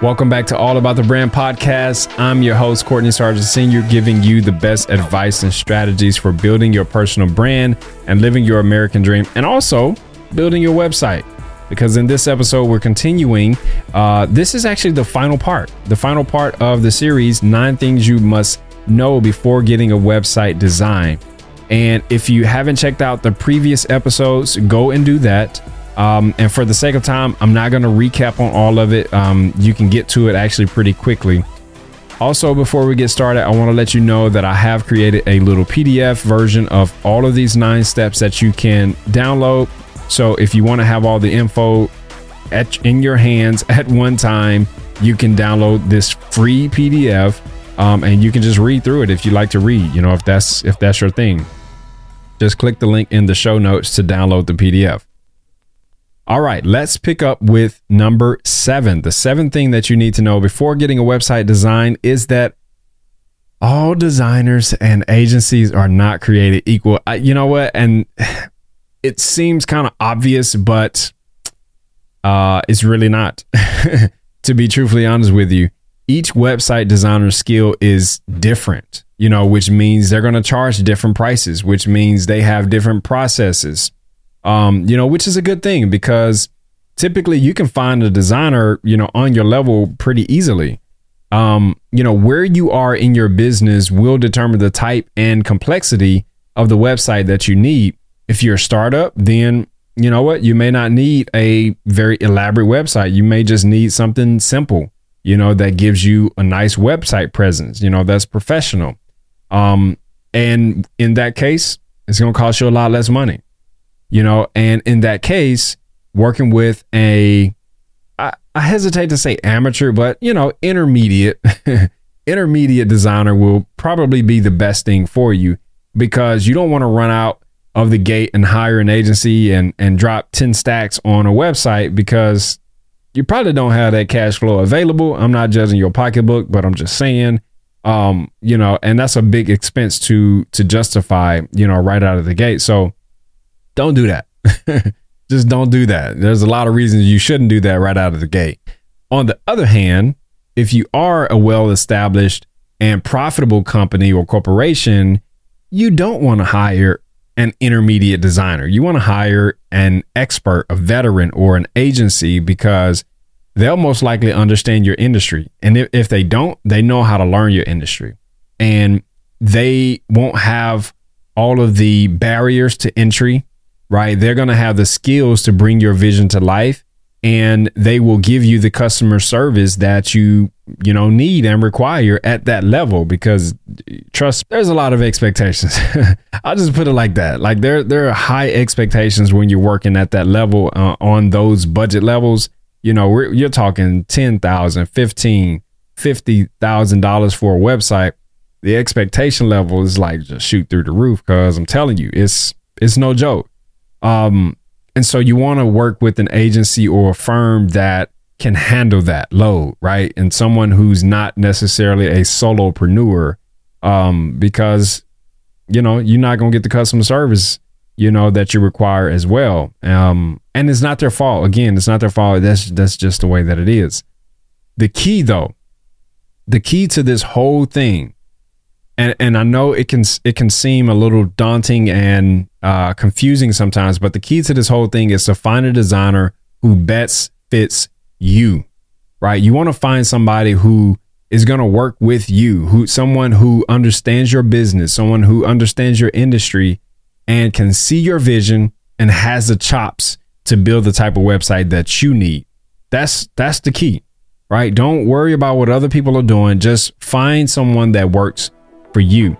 Welcome back to All About the Brand podcast. I'm your host, Courtney Sargent Sr., giving you the best advice and strategies for building your personal brand and living your American dream, and also building your website. Because in this episode, we're continuing. Uh, this is actually the final part, the final part of the series Nine Things You Must Know Before Getting a Website Design. And if you haven't checked out the previous episodes, go and do that. Um, and for the sake of time, I'm not going to recap on all of it. Um, you can get to it actually pretty quickly. Also, before we get started, I want to let you know that I have created a little PDF version of all of these nine steps that you can download. So if you want to have all the info at, in your hands at one time, you can download this free PDF um, and you can just read through it if you like to read. You know, if that's if that's your thing, just click the link in the show notes to download the PDF. All right, let's pick up with number seven. The seventh thing that you need to know before getting a website design is that all designers and agencies are not created equal. I, you know what? And it seems kind of obvious, but uh, it's really not. to be truthfully honest with you, each website designer skill is different, you know, which means they're going to charge different prices, which means they have different processes um, you know, which is a good thing because typically you can find a designer, you know, on your level pretty easily. Um, you know, where you are in your business will determine the type and complexity of the website that you need. If you're a startup, then you know what? You may not need a very elaborate website. You may just need something simple, you know, that gives you a nice website presence, you know, that's professional. Um, and in that case, it's going to cost you a lot less money you know, and in that case, working with a, I, I hesitate to say amateur, but you know, intermediate, intermediate designer will probably be the best thing for you because you don't want to run out of the gate and hire an agency and and drop 10 stacks on a website because you probably don't have that cash flow available. I'm not judging your pocketbook, but I'm just saying um, you know, and that's a big expense to to justify, you know, right out of the gate. So don't do that. Just don't do that. There's a lot of reasons you shouldn't do that right out of the gate. On the other hand, if you are a well established and profitable company or corporation, you don't want to hire an intermediate designer. You want to hire an expert, a veteran, or an agency because they'll most likely understand your industry. And if, if they don't, they know how to learn your industry. And they won't have all of the barriers to entry right? They're going to have the skills to bring your vision to life and they will give you the customer service that you you know need and require at that level because trust there's a lot of expectations. I'll just put it like that. Like there there are high expectations when you're working at that level uh, on those budget levels. You know you're talking 10,000 15 50,000 dollars for a website. The expectation level is like just shoot through the roof cuz i'm telling you it's it's no joke um, and so you want to work with an agency or a firm that can handle that load, right? And someone who's not necessarily a solopreneur, um, because you know you're not gonna get the customer service, you know, that you require as well. Um, and it's not their fault. Again, it's not their fault. That's that's just the way that it is. The key, though, the key to this whole thing and and I know it can it can seem a little daunting and uh, confusing sometimes, but the key to this whole thing is to find a designer who best fits you, right? You want to find somebody who is going to work with you, who someone who understands your business, someone who understands your industry, and can see your vision and has the chops to build the type of website that you need. That's that's the key, right? Don't worry about what other people are doing. Just find someone that works for you.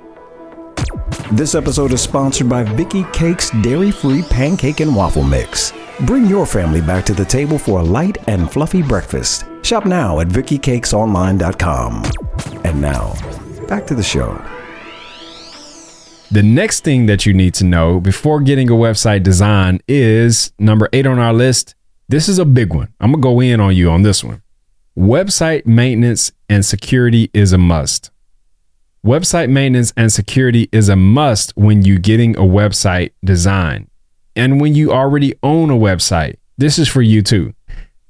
This episode is sponsored by Vicky Cake's Dairy Free Pancake and Waffle Mix. Bring your family back to the table for a light and fluffy breakfast. Shop now at VickyCakesOnline.com. And now, back to the show. The next thing that you need to know before getting a website design is number eight on our list. This is a big one. I'm going to go in on you on this one. Website maintenance and security is a must. Website maintenance and security is a must when you're getting a website design. And when you already own a website, this is for you too.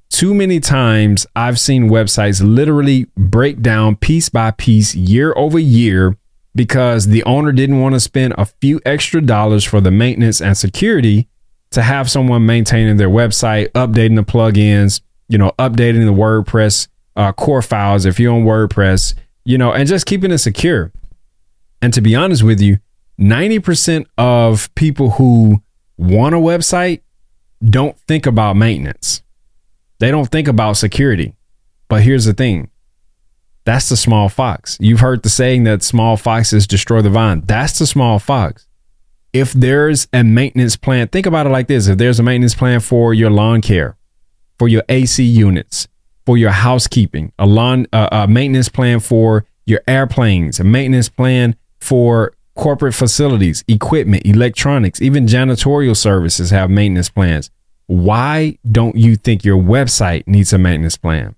Too many times I've seen websites literally break down piece by piece, year over year, because the owner didn't want to spend a few extra dollars for the maintenance and security to have someone maintaining their website, updating the plugins, you know, updating the WordPress uh, core files if you're on WordPress, you know, and just keeping it secure. And to be honest with you, 90% of people who want a website don't think about maintenance. They don't think about security. But here's the thing that's the small fox. You've heard the saying that small foxes destroy the vine. That's the small fox. If there's a maintenance plan, think about it like this if there's a maintenance plan for your lawn care, for your AC units, for your housekeeping, a lawn uh, a maintenance plan for your airplanes, a maintenance plan for corporate facilities, equipment, electronics, even janitorial services have maintenance plans. Why don't you think your website needs a maintenance plan?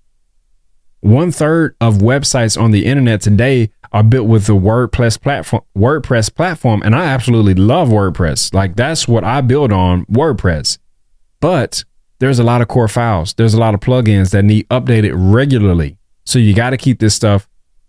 One third of websites on the internet today are built with the WordPress platform. WordPress platform, and I absolutely love WordPress. Like that's what I build on WordPress. But there's a lot of core files. There's a lot of plugins that need updated regularly. So you got to keep this stuff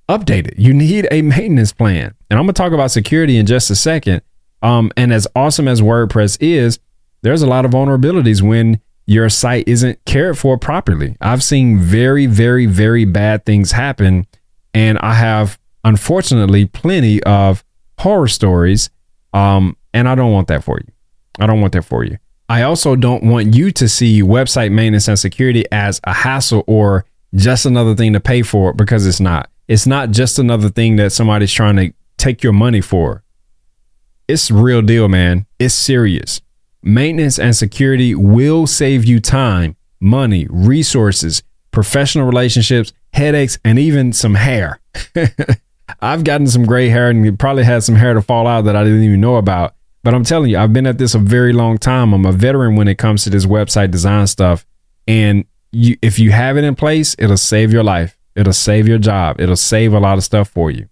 updated. You need a maintenance plan. And I'm gonna talk about security in just a second. Um, and as awesome as WordPress is, there's a lot of vulnerabilities when your site isn't cared for properly. I've seen very, very, very bad things happen, and I have unfortunately plenty of horror stories. Um, and I don't want that for you. I don't want that for you. I also don't want you to see website maintenance and security as a hassle or just another thing to pay for because it's not. It's not just another thing that somebody's trying to take your money for. It's real deal, man. It's serious. Maintenance and security will save you time, money, resources, professional relationships, headaches, and even some hair. I've gotten some gray hair and probably had some hair to fall out that I didn't even know about. But I'm telling you, I've been at this a very long time. I'm a veteran when it comes to this website design stuff. And you, if you have it in place, it'll save your life. It'll save your job. It'll save a lot of stuff for you.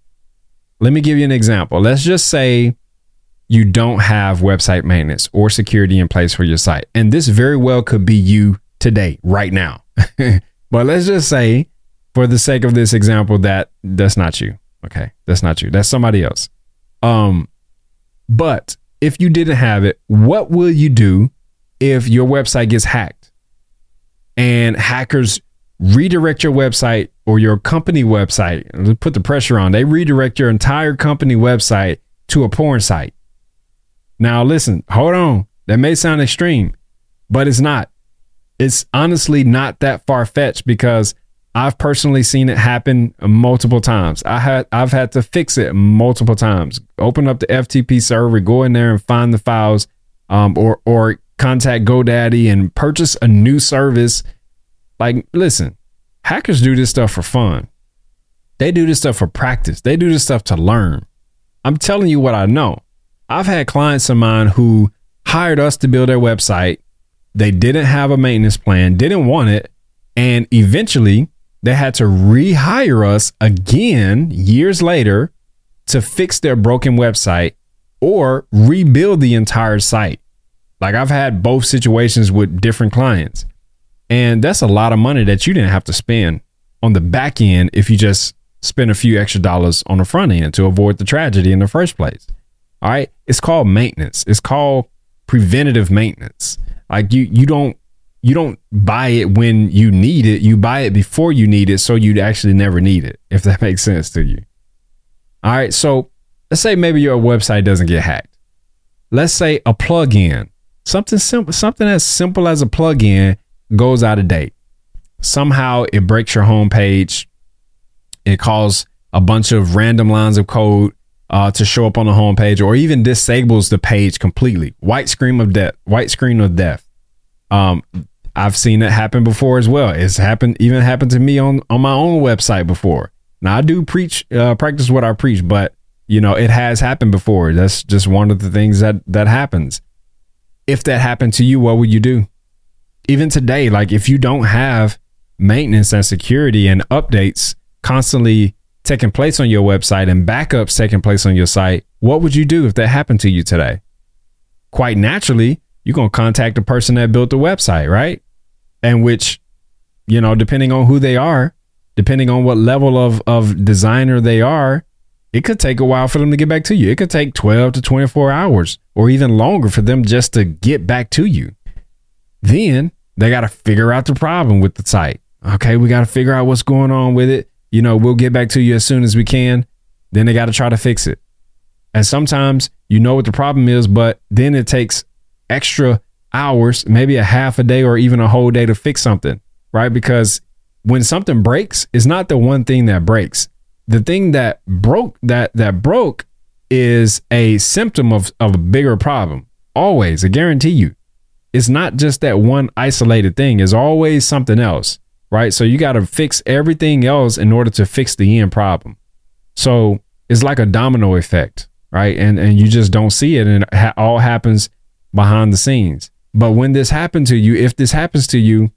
Let me give you an example. Let's just say you don't have website maintenance or security in place for your site. And this very well could be you today, right now. but let's just say, for the sake of this example, that that's not you. Okay. That's not you. That's somebody else. Um, but if you didn't have it, what will you do if your website gets hacked and hackers redirect your website or your company website, put the pressure on. They redirect your entire company website to a porn site. Now, listen, hold on. That may sound extreme, but it's not. It's honestly not that far fetched because I've personally seen it happen multiple times. I had I've had to fix it multiple times. Open up the FTP server, go in there and find the files, um, or or contact GoDaddy and purchase a new service like, listen, hackers do this stuff for fun. They do this stuff for practice. They do this stuff to learn. I'm telling you what I know. I've had clients of mine who hired us to build their website. They didn't have a maintenance plan, didn't want it, and eventually they had to rehire us again years later to fix their broken website or rebuild the entire site. Like I've had both situations with different clients. And that's a lot of money that you didn't have to spend on the back end if you just spend a few extra dollars on the front end to avoid the tragedy in the first place. All right. It's called maintenance. It's called preventative maintenance. Like you you don't you don't buy it when you need it. You buy it before you need it so you'd actually never need it, if that makes sense to you. All right. So let's say maybe your website doesn't get hacked. Let's say a plugin, something simple, something as simple as a plugin goes out of date. Somehow it breaks your homepage. It causes a bunch of random lines of code uh, to show up on the homepage, or even disables the page completely. White screen of death. White screen of death. Um, I've seen it happen before as well. It's happened, even happened to me on on my own website before. Now I do preach, uh, practice what I preach, but you know it has happened before. That's just one of the things that that happens. If that happened to you, what would you do? even today, like if you don't have maintenance and security and updates constantly taking place on your website and backups taking place on your site, what would you do if that happened to you today? Quite naturally, you're going to contact the person that built the website, right? And which you know, depending on who they are, depending on what level of, of designer they are, it could take a while for them to get back to you. It could take 12 to 24 hours or even longer for them just to get back to you. Then they got to figure out the problem with the site. Okay, we got to figure out what's going on with it. You know, we'll get back to you as soon as we can. Then they got to try to fix it. And sometimes you know what the problem is, but then it takes extra hours, maybe a half a day or even a whole day to fix something, right? Because when something breaks, it's not the one thing that breaks. The thing that broke that that broke is a symptom of, of a bigger problem. Always, I guarantee you. It's not just that one isolated thing, it's always something else, right? So you got to fix everything else in order to fix the end problem. So it's like a domino effect, right? And and you just don't see it, and it ha- all happens behind the scenes. But when this happened to you, if this happens to you,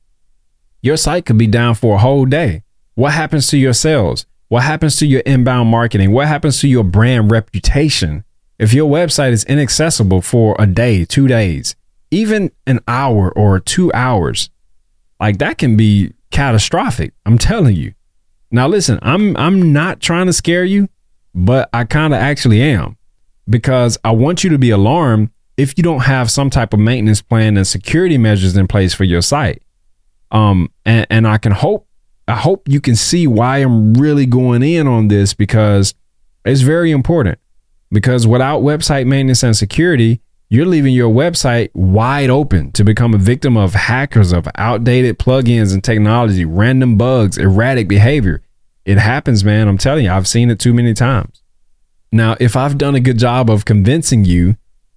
your site could be down for a whole day. What happens to your sales? What happens to your inbound marketing? What happens to your brand reputation? If your website is inaccessible for a day, two days, even an hour or two hours, like that can be catastrophic. I'm telling you. Now listen, I'm I'm not trying to scare you, but I kind of actually am because I want you to be alarmed if you don't have some type of maintenance plan and security measures in place for your site. Um, and, and I can hope, I hope you can see why I'm really going in on this because it's very important. Because without website maintenance and security, you're leaving your website wide open to become a victim of hackers, of outdated plugins and technology, random bugs, erratic behavior. It happens, man. I'm telling you, I've seen it too many times. Now, if I've done a good job of convincing you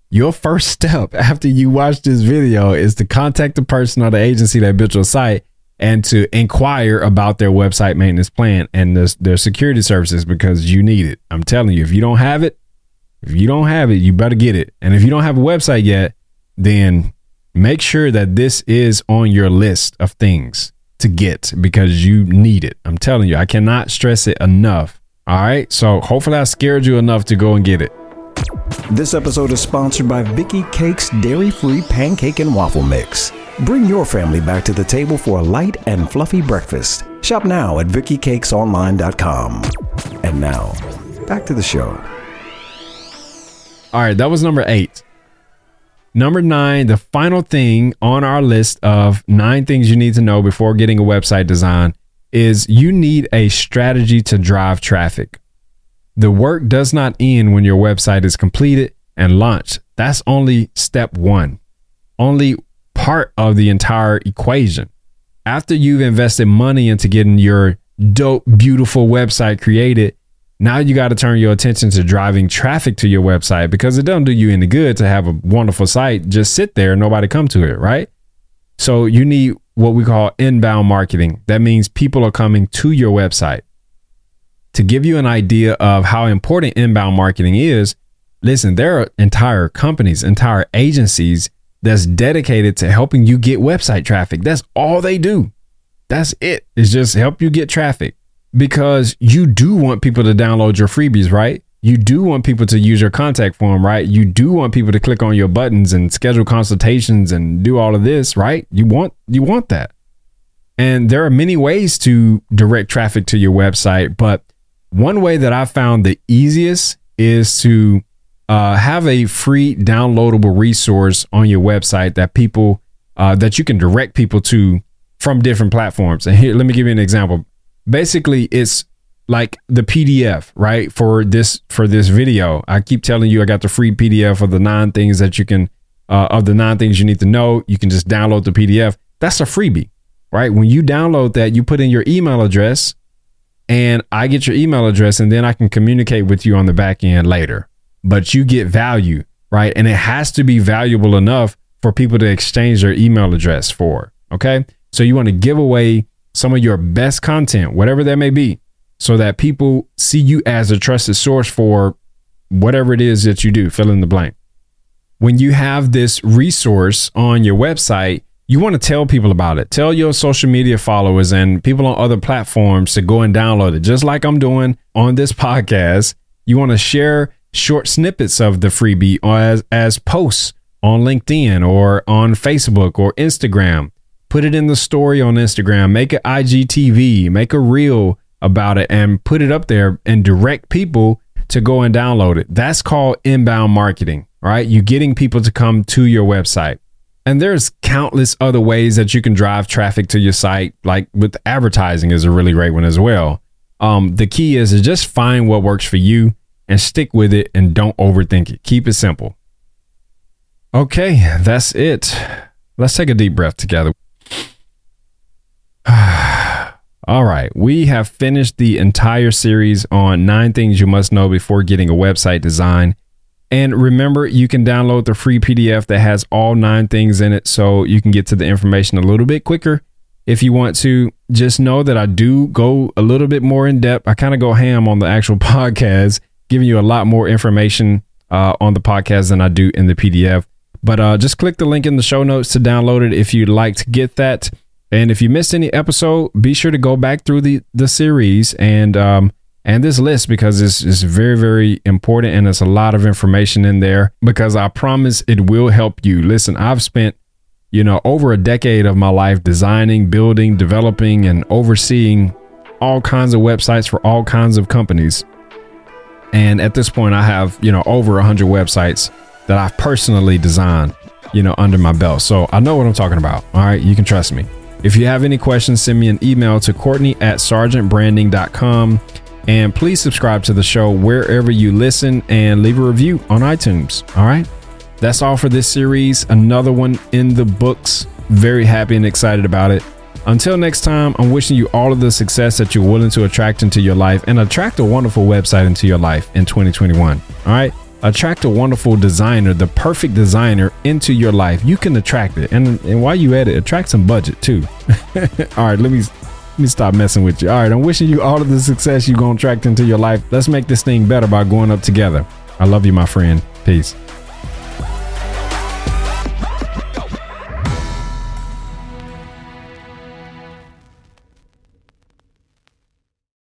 your first step after you watch this video is to contact the person or the agency that built your site and to inquire about their website maintenance plan and their, their security services because you need it. I'm telling you, if you don't have it, if you don't have it, you better get it. And if you don't have a website yet, then make sure that this is on your list of things to get because you need it. I'm telling you, I cannot stress it enough. All right. So hopefully I scared you enough to go and get it. This episode is sponsored by Vicky Cake's Dairy Free Pancake and Waffle Mix. Bring your family back to the table for a light and fluffy breakfast. Shop now at VickyCakesOnline.com. And now, back to the show. All right, that was number eight. Number nine, the final thing on our list of nine things you need to know before getting a website design is you need a strategy to drive traffic. The work does not end when your website is completed and launched. That's only step one, only part of the entire equation. After you've invested money into getting your dope, beautiful website created, now you got to turn your attention to driving traffic to your website because it doesn't do you any good to have a wonderful site just sit there and nobody come to it, right? So you need what we call inbound marketing. That means people are coming to your website to give you an idea of how important inbound marketing is, listen, there are entire companies, entire agencies that's dedicated to helping you get website traffic. That's all they do. That's it. It's just help you get traffic because you do want people to download your freebies, right? You do want people to use your contact form, right? You do want people to click on your buttons and schedule consultations and do all of this, right? You want you want that. And there are many ways to direct traffic to your website, but one way that I found the easiest is to uh, have a free downloadable resource on your website that people uh, that you can direct people to from different platforms. And here, let me give you an example. Basically, it's like the PDF, right? For this for this video, I keep telling you I got the free PDF of the nine things that you can uh, of the nine things you need to know. You can just download the PDF. That's a freebie, right? When you download that, you put in your email address and I get your email address and then I can communicate with you on the back end later. But you get value, right? And it has to be valuable enough for people to exchange their email address for. Okay. So you want to give away some of your best content, whatever that may be, so that people see you as a trusted source for whatever it is that you do, fill in the blank. When you have this resource on your website, you want to tell people about it. Tell your social media followers and people on other platforms to go and download it, just like I'm doing on this podcast. You want to share short snippets of the freebie as, as posts on LinkedIn or on Facebook or Instagram. put it in the story on Instagram, make an IGTV, make a reel about it, and put it up there and direct people to go and download it. That's called inbound marketing, right? You're getting people to come to your website. And there's countless other ways that you can drive traffic to your site, like with advertising is a really great one as well. Um, the key is to just find what works for you and stick with it and don't overthink it. Keep it simple. Okay, that's it. Let's take a deep breath together. All right, we have finished the entire series on nine things you must know before getting a website design. And remember, you can download the free PDF that has all nine things in it so you can get to the information a little bit quicker. If you want to, just know that I do go a little bit more in depth. I kind of go ham on the actual podcast, giving you a lot more information uh, on the podcast than I do in the PDF. But uh, just click the link in the show notes to download it if you'd like to get that. And if you missed any episode, be sure to go back through the the series and um, and this list because it's, it's very very important and there's a lot of information in there because I promise it will help you. Listen, I've spent you know over a decade of my life designing, building, developing, and overseeing all kinds of websites for all kinds of companies. And at this point, I have you know over a hundred websites that I've personally designed, you know, under my belt. So I know what I'm talking about. All right, you can trust me. If you have any questions, send me an email to Courtney at sargentbranding.com. And please subscribe to the show wherever you listen and leave a review on iTunes. All right. That's all for this series. Another one in the books. Very happy and excited about it. Until next time, I'm wishing you all of the success that you're willing to attract into your life and attract a wonderful website into your life in 2021. All right attract a wonderful designer, the perfect designer into your life. You can attract it. And, and while you at it, attract some budget too. all right, let me let me stop messing with you. All right, I'm wishing you all of the success you're going to attract into your life. Let's make this thing better by going up together. I love you, my friend. Peace.